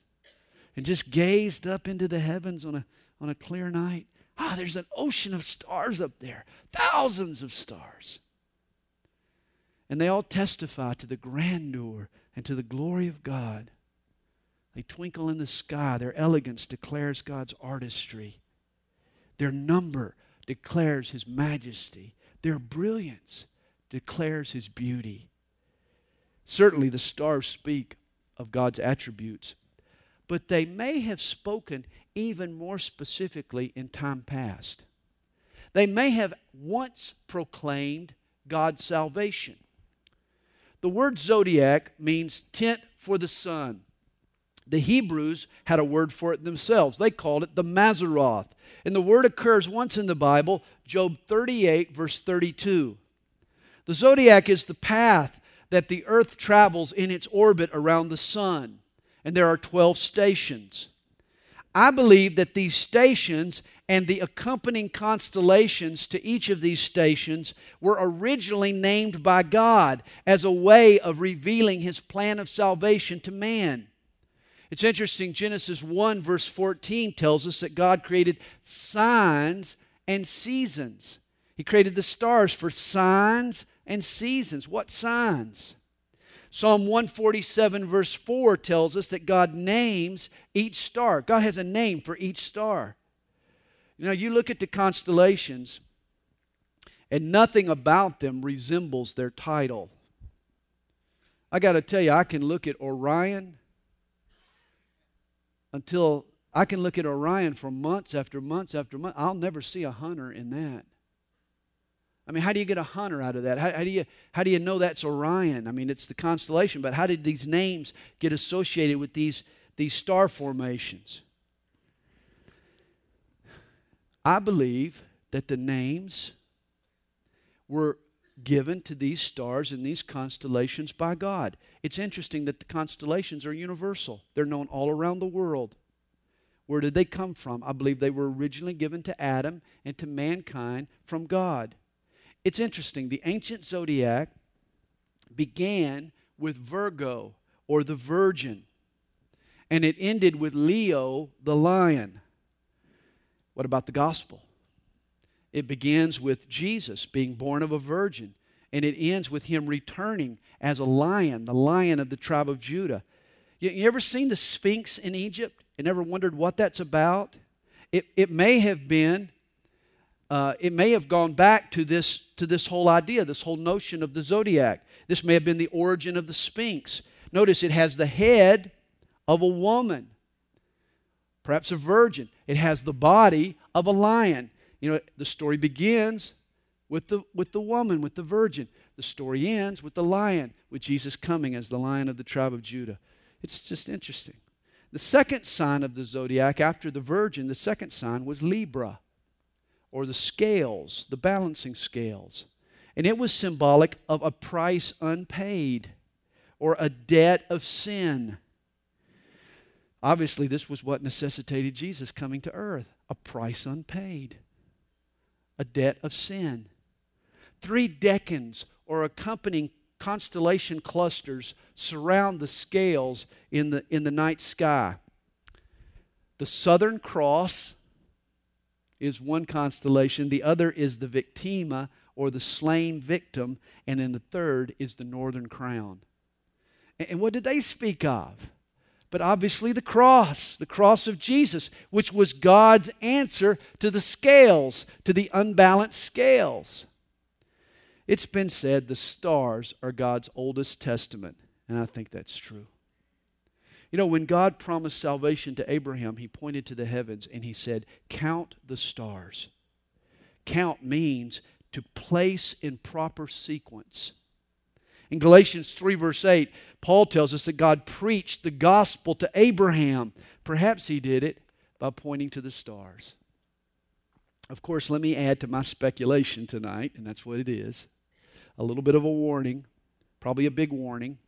and just gazed up into the heavens on a, on a clear night? Ah, there's an ocean of stars up there, thousands of stars. And they all testify to the grandeur and to the glory of God. They twinkle in the sky. Their elegance declares God's artistry. Their number declares His majesty. Their brilliance declares His beauty. Certainly, the stars speak of God's attributes, but they may have spoken even more specifically in time past. They may have once proclaimed God's salvation. The word zodiac means tent for the sun. The Hebrews had a word for it themselves. They called it the Mazzaroth. And the word occurs once in the Bible, Job 38, verse 32. The zodiac is the path that the earth travels in its orbit around the sun, and there are 12 stations. I believe that these stations and the accompanying constellations to each of these stations were originally named by God as a way of revealing His plan of salvation to man. It's interesting, Genesis 1, verse 14 tells us that God created signs and seasons. He created the stars for signs and seasons. What signs? Psalm 147, verse 4 tells us that God names each star. God has a name for each star. You know, you look at the constellations, and nothing about them resembles their title. I got to tell you, I can look at Orion until I can look at Orion for months after months after months. I'll never see a hunter in that. I mean, how do you get a hunter out of that? How, how, do you, how do you know that's Orion? I mean, it's the constellation, but how did these names get associated with these, these star formations? I believe that the names were given to these stars and these constellations by God. It's interesting that the constellations are universal, they're known all around the world. Where did they come from? I believe they were originally given to Adam and to mankind from God. It's interesting. The ancient zodiac began with Virgo or the Virgin, and it ended with Leo the lion. What about the gospel? It begins with Jesus being born of a virgin, and it ends with him returning as a lion, the lion of the tribe of Judah. You, you ever seen the Sphinx in Egypt and ever wondered what that's about? It, it may have been uh, it may have gone back to this, to this whole idea, this whole notion of the zodiac. This may have been the origin of the Sphinx. Notice it has the head of a woman, perhaps a virgin. It has the body of a lion. You know, the story begins with the, with the woman, with the virgin. The story ends with the lion, with Jesus coming as the lion of the tribe of Judah. It's just interesting. The second sign of the zodiac after the virgin, the second sign was Libra or the scales, the balancing scales. And it was symbolic of a price unpaid or a debt of sin. Obviously, this was what necessitated Jesus coming to earth a price unpaid, a debt of sin. Three decans or accompanying constellation clusters surround the scales in the, in the night sky. The Southern Cross, is one constellation, the other is the victima or the slain victim, and then the third is the northern crown. And what did they speak of? But obviously, the cross, the cross of Jesus, which was God's answer to the scales, to the unbalanced scales. It's been said the stars are God's oldest testament, and I think that's true. You know, when God promised salvation to Abraham, he pointed to the heavens and he said, Count the stars. Count means to place in proper sequence. In Galatians 3, verse 8, Paul tells us that God preached the gospel to Abraham. Perhaps he did it by pointing to the stars. Of course, let me add to my speculation tonight, and that's what it is a little bit of a warning, probably a big warning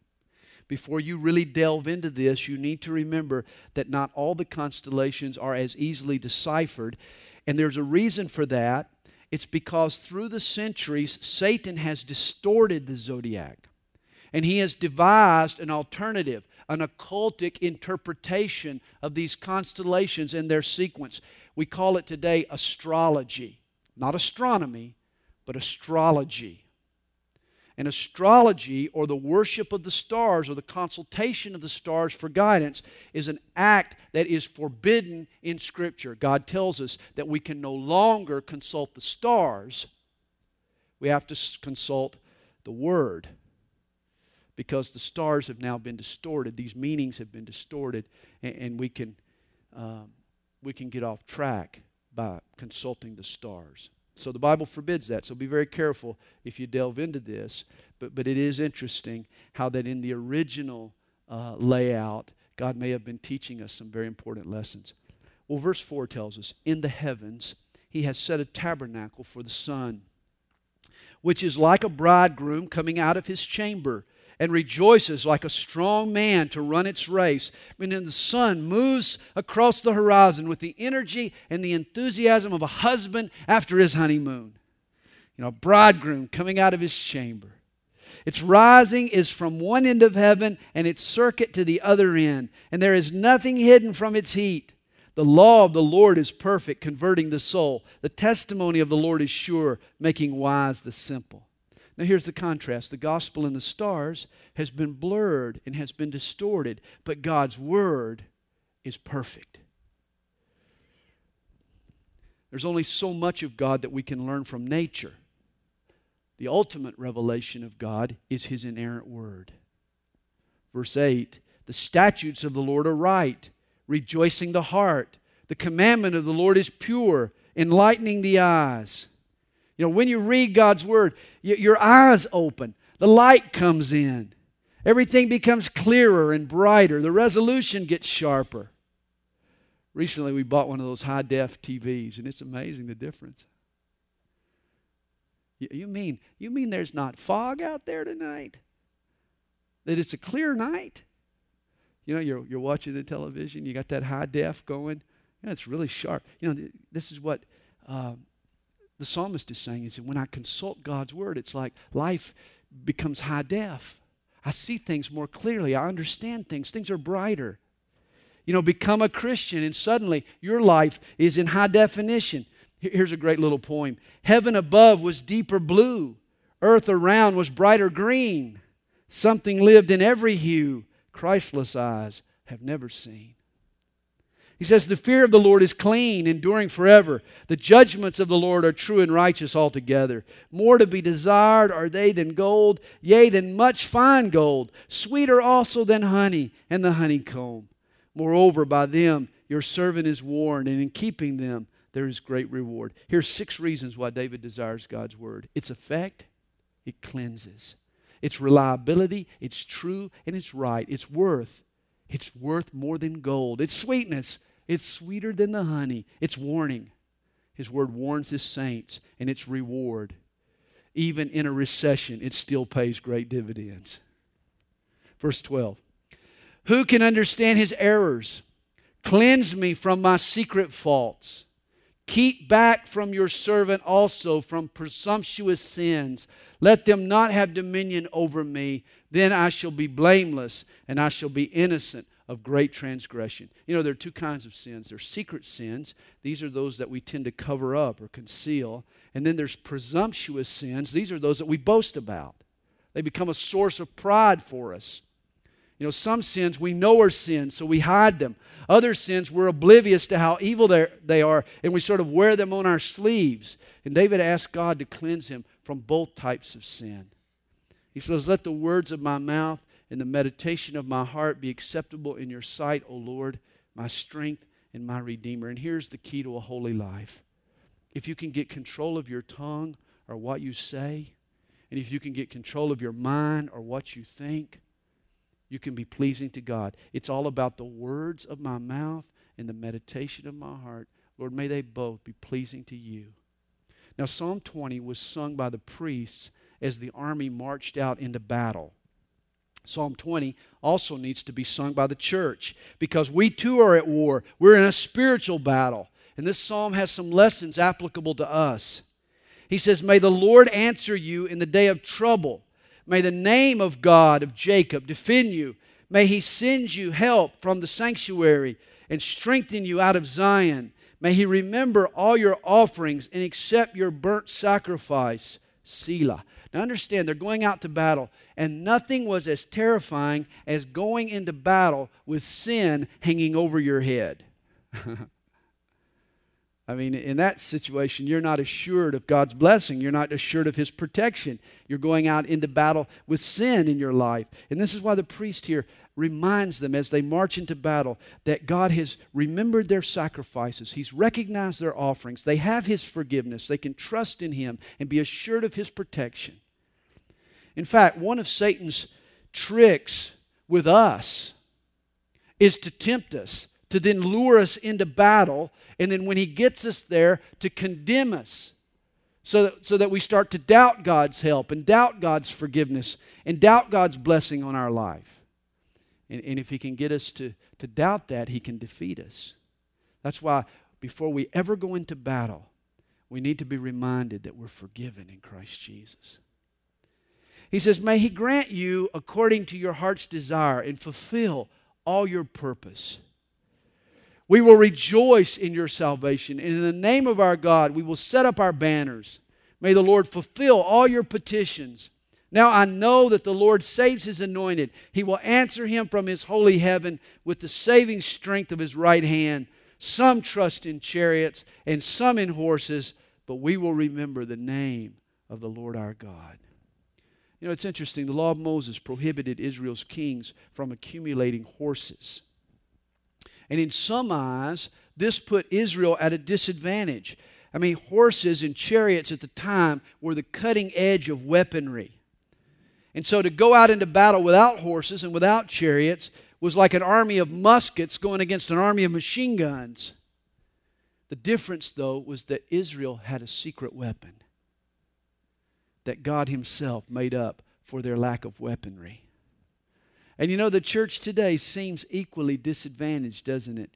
before you really delve into this, you need to remember that not all the constellations are as easily deciphered. And there's a reason for that. It's because through the centuries, Satan has distorted the zodiac. And he has devised an alternative, an occultic interpretation of these constellations and their sequence. We call it today astrology. Not astronomy, but astrology. And astrology, or the worship of the stars, or the consultation of the stars for guidance, is an act that is forbidden in Scripture. God tells us that we can no longer consult the stars, we have to consult the Word. Because the stars have now been distorted, these meanings have been distorted, and, and we, can, um, we can get off track by consulting the stars. So the Bible forbids that. So be very careful if you delve into this. But, but it is interesting how that in the original uh, layout, God may have been teaching us some very important lessons. Well, verse 4 tells us In the heavens, he has set a tabernacle for the sun, which is like a bridegroom coming out of his chamber and rejoices like a strong man to run its race. When the sun moves across the horizon with the energy and the enthusiasm of a husband after his honeymoon. You know, a bridegroom coming out of his chamber. Its rising is from one end of heaven and its circuit to the other end, and there is nothing hidden from its heat. The law of the Lord is perfect, converting the soul. The testimony of the Lord is sure, making wise the simple. Now, here's the contrast the gospel in the stars has been blurred and has been distorted, but God's word is perfect. There's only so much of God that we can learn from nature. The ultimate revelation of God is His inerrant word. Verse 8 The statutes of the Lord are right, rejoicing the heart. The commandment of the Lord is pure, enlightening the eyes. You know, when you read God's Word, your eyes open, the light comes in, everything becomes clearer and brighter, the resolution gets sharper. Recently, we bought one of those high def TVs, and it's amazing the difference. You mean, you mean there's not fog out there tonight? That it's a clear night? You know, you're, you're watching the television, you got that high def going. Yeah, it's really sharp. You know, this is what um, the psalmist is saying is that when I consult God's word, it's like life becomes high def. I see things more clearly. I understand things. Things are brighter. You know, become a Christian, and suddenly your life is in high definition. Here's a great little poem Heaven above was deeper blue, earth around was brighter green. Something lived in every hue Christless eyes have never seen. He says, The fear of the Lord is clean, enduring forever. The judgments of the Lord are true and righteous altogether. More to be desired are they than gold, yea, than much fine gold, sweeter also than honey and the honeycomb. Moreover, by them your servant is warned, and in keeping them there is great reward. Here's six reasons why David desires God's word its effect, it cleanses. Its reliability, it's true, and it's right. Its worth, it's worth more than gold. Its sweetness, it's sweeter than the honey. It's warning. His word warns his saints, and its reward. Even in a recession, it still pays great dividends. Verse 12 Who can understand his errors? Cleanse me from my secret faults. Keep back from your servant also from presumptuous sins. Let them not have dominion over me. Then I shall be blameless and I shall be innocent of great transgression. You know, there are two kinds of sins there's secret sins, these are those that we tend to cover up or conceal. And then there's presumptuous sins, these are those that we boast about. They become a source of pride for us. You know, some sins we know are sins, so we hide them. Other sins we're oblivious to how evil they are, and we sort of wear them on our sleeves. And David asked God to cleanse him from both types of sin. He says, Let the words of my mouth and the meditation of my heart be acceptable in your sight, O Lord, my strength and my Redeemer. And here's the key to a holy life if you can get control of your tongue or what you say, and if you can get control of your mind or what you think, you can be pleasing to God. It's all about the words of my mouth and the meditation of my heart. Lord, may they both be pleasing to you. Now, Psalm 20 was sung by the priests as the army marched out into battle. Psalm 20 also needs to be sung by the church because we too are at war. We're in a spiritual battle. And this psalm has some lessons applicable to us. He says, May the Lord answer you in the day of trouble. May the name of God of Jacob defend you. May he send you help from the sanctuary and strengthen you out of Zion. May he remember all your offerings and accept your burnt sacrifice. Selah. And understand, they're going out to battle, and nothing was as terrifying as going into battle with sin hanging over your head. I mean, in that situation, you're not assured of God's blessing. You're not assured of His protection. You're going out into battle with sin in your life. And this is why the priest here reminds them as they march into battle that God has remembered their sacrifices. He's recognized their offerings. They have His forgiveness. They can trust in Him and be assured of His protection. In fact, one of Satan's tricks with us is to tempt us to then lure us into battle, and then when he gets us there, to condemn us. So that, so that we start to doubt God's help and doubt God's forgiveness and doubt God's blessing on our life. And, and if he can get us to, to doubt that, he can defeat us. That's why before we ever go into battle, we need to be reminded that we're forgiven in Christ Jesus. He says, May He grant you according to your heart's desire and fulfill all your purpose. We will rejoice in your salvation. And in the name of our God, we will set up our banners. May the Lord fulfill all your petitions. Now I know that the Lord saves his anointed. He will answer him from his holy heaven with the saving strength of his right hand. Some trust in chariots and some in horses, but we will remember the name of the Lord our God. You know, it's interesting. The law of Moses prohibited Israel's kings from accumulating horses. And in some eyes, this put Israel at a disadvantage. I mean, horses and chariots at the time were the cutting edge of weaponry. And so to go out into battle without horses and without chariots was like an army of muskets going against an army of machine guns. The difference, though, was that Israel had a secret weapon that God Himself made up for their lack of weaponry. And you know, the church today seems equally disadvantaged, doesn't it?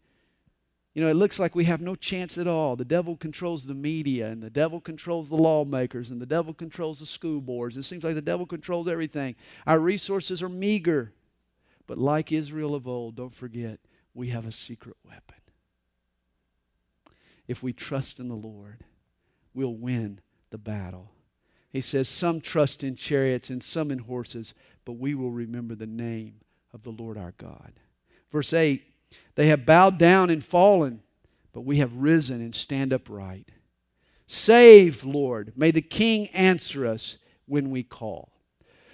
You know, it looks like we have no chance at all. The devil controls the media, and the devil controls the lawmakers, and the devil controls the school boards. It seems like the devil controls everything. Our resources are meager. But like Israel of old, don't forget, we have a secret weapon. If we trust in the Lord, we'll win the battle. He says, Some trust in chariots and some in horses, but we will remember the name of the Lord our God. Verse 8 They have bowed down and fallen, but we have risen and stand upright. Save, Lord. May the King answer us when we call.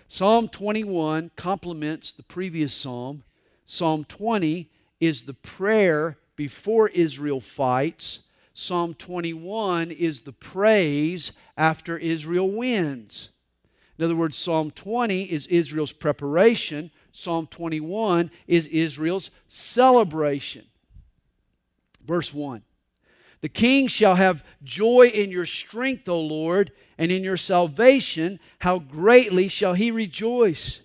Psalm 21 complements the previous psalm. Psalm 20 is the prayer before Israel fights. Psalm 21 is the praise after Israel wins. In other words, Psalm 20 is Israel's preparation, Psalm 21 is Israel's celebration. Verse 1 The king shall have joy in your strength, O Lord, and in your salvation, how greatly shall he rejoice.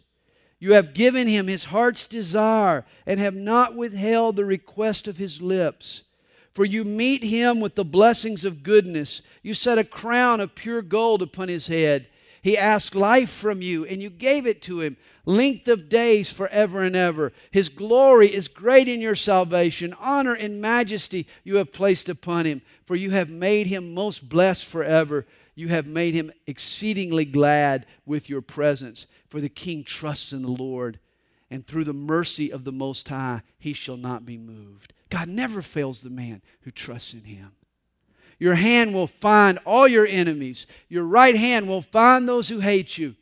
You have given him his heart's desire and have not withheld the request of his lips. For you meet him with the blessings of goodness. You set a crown of pure gold upon his head. He asked life from you, and you gave it to him, length of days forever and ever. His glory is great in your salvation. Honor and majesty you have placed upon him, for you have made him most blessed forever. You have made him exceedingly glad with your presence. For the king trusts in the Lord, and through the mercy of the Most High, he shall not be moved. God never fails the man who trusts in him. Your hand will find all your enemies. Your right hand will find those who hate you.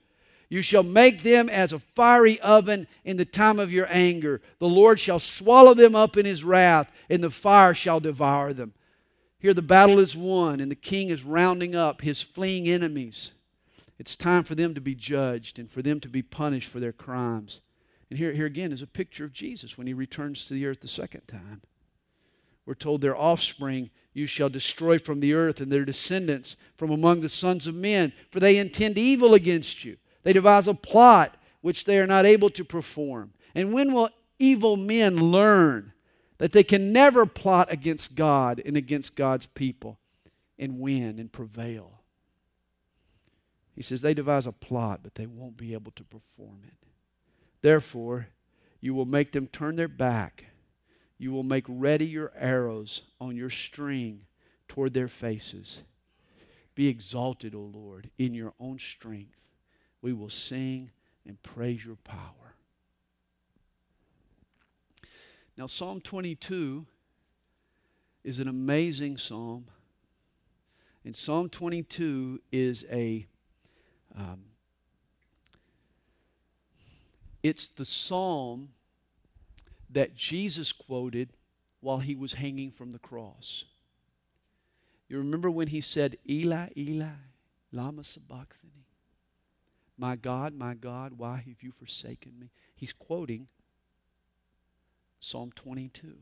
You shall make them as a fiery oven in the time of your anger. The Lord shall swallow them up in his wrath, and the fire shall devour them. Here the battle is won, and the king is rounding up his fleeing enemies. It's time for them to be judged and for them to be punished for their crimes. And here, here again is a picture of Jesus when he returns to the earth the second time. We're told their offspring you shall destroy from the earth, and their descendants from among the sons of men, for they intend evil against you. They devise a plot which they are not able to perform. And when will evil men learn that they can never plot against God and against God's people and win and prevail? He says they devise a plot, but they won't be able to perform it. Therefore, you will make them turn their back you will make ready your arrows on your string toward their faces. Be exalted, O Lord, in your own strength. We will sing and praise your power. Now, Psalm 22 is an amazing psalm. And Psalm 22 is a, um, it's the psalm that Jesus quoted while he was hanging from the cross. You remember when he said, Eli, Eli, Lama Sabachthani? My God, my God, why have you forsaken me? He's quoting Psalm 22.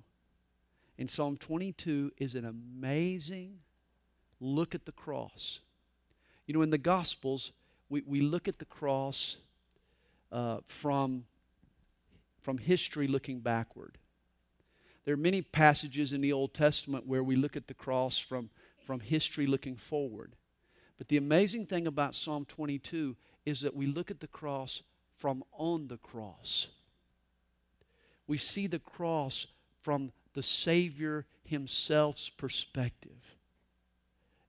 And Psalm 22 is an amazing look at the cross. You know, in the Gospels, we, we look at the cross uh, from, from history looking backward. There are many passages in the Old Testament where we look at the cross from, from history looking forward. But the amazing thing about Psalm 22 is that we look at the cross from on the cross. We see the cross from the Savior Himself's perspective.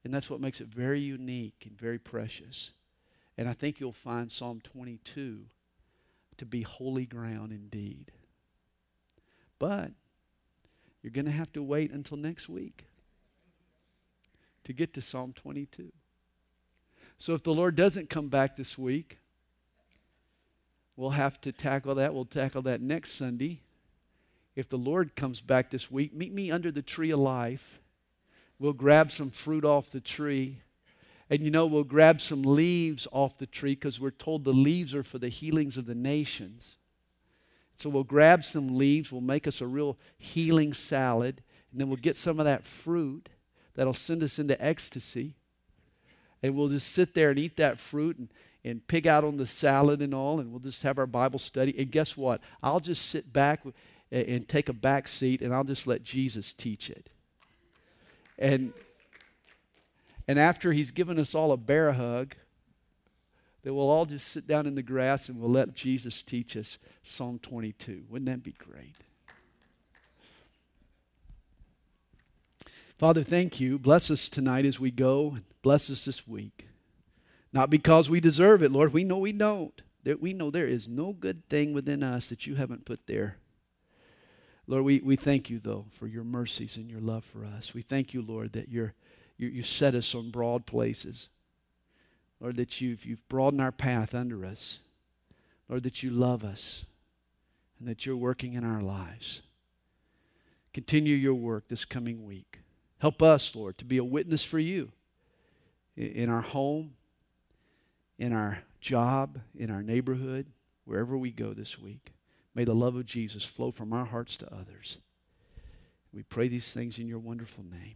And that's what makes it very unique and very precious. And I think you'll find Psalm 22 to be holy ground indeed. But you're going to have to wait until next week to get to Psalm 22. So if the Lord doesn't come back this week, we'll have to tackle that. We'll tackle that next Sunday if the Lord comes back this week, meet me under the tree of life. We'll grab some fruit off the tree. And you know, we'll grab some leaves off the tree because we're told the leaves are for the healings of the nations. So we'll grab some leaves, we'll make us a real healing salad, and then we'll get some of that fruit that'll send us into ecstasy. And we'll just sit there and eat that fruit and, and pig out on the salad and all, and we'll just have our Bible study. And guess what? I'll just sit back and take a back seat and I'll just let Jesus teach it. And and after he's given us all a bear hug, that we'll all just sit down in the grass and we'll let Jesus teach us Psalm 22. Wouldn't that be great? Father, thank you. Bless us tonight as we go. And bless us this week. Not because we deserve it, Lord. We know we don't. We know there is no good thing within us that you haven't put there Lord, we, we thank you, though, for your mercies and your love for us. We thank you, Lord, that you're, you, you set us on broad places. Lord, that you've, you've broadened our path under us. Lord, that you love us and that you're working in our lives. Continue your work this coming week. Help us, Lord, to be a witness for you in our home, in our job, in our neighborhood, wherever we go this week. May the love of Jesus flow from our hearts to others. We pray these things in your wonderful name.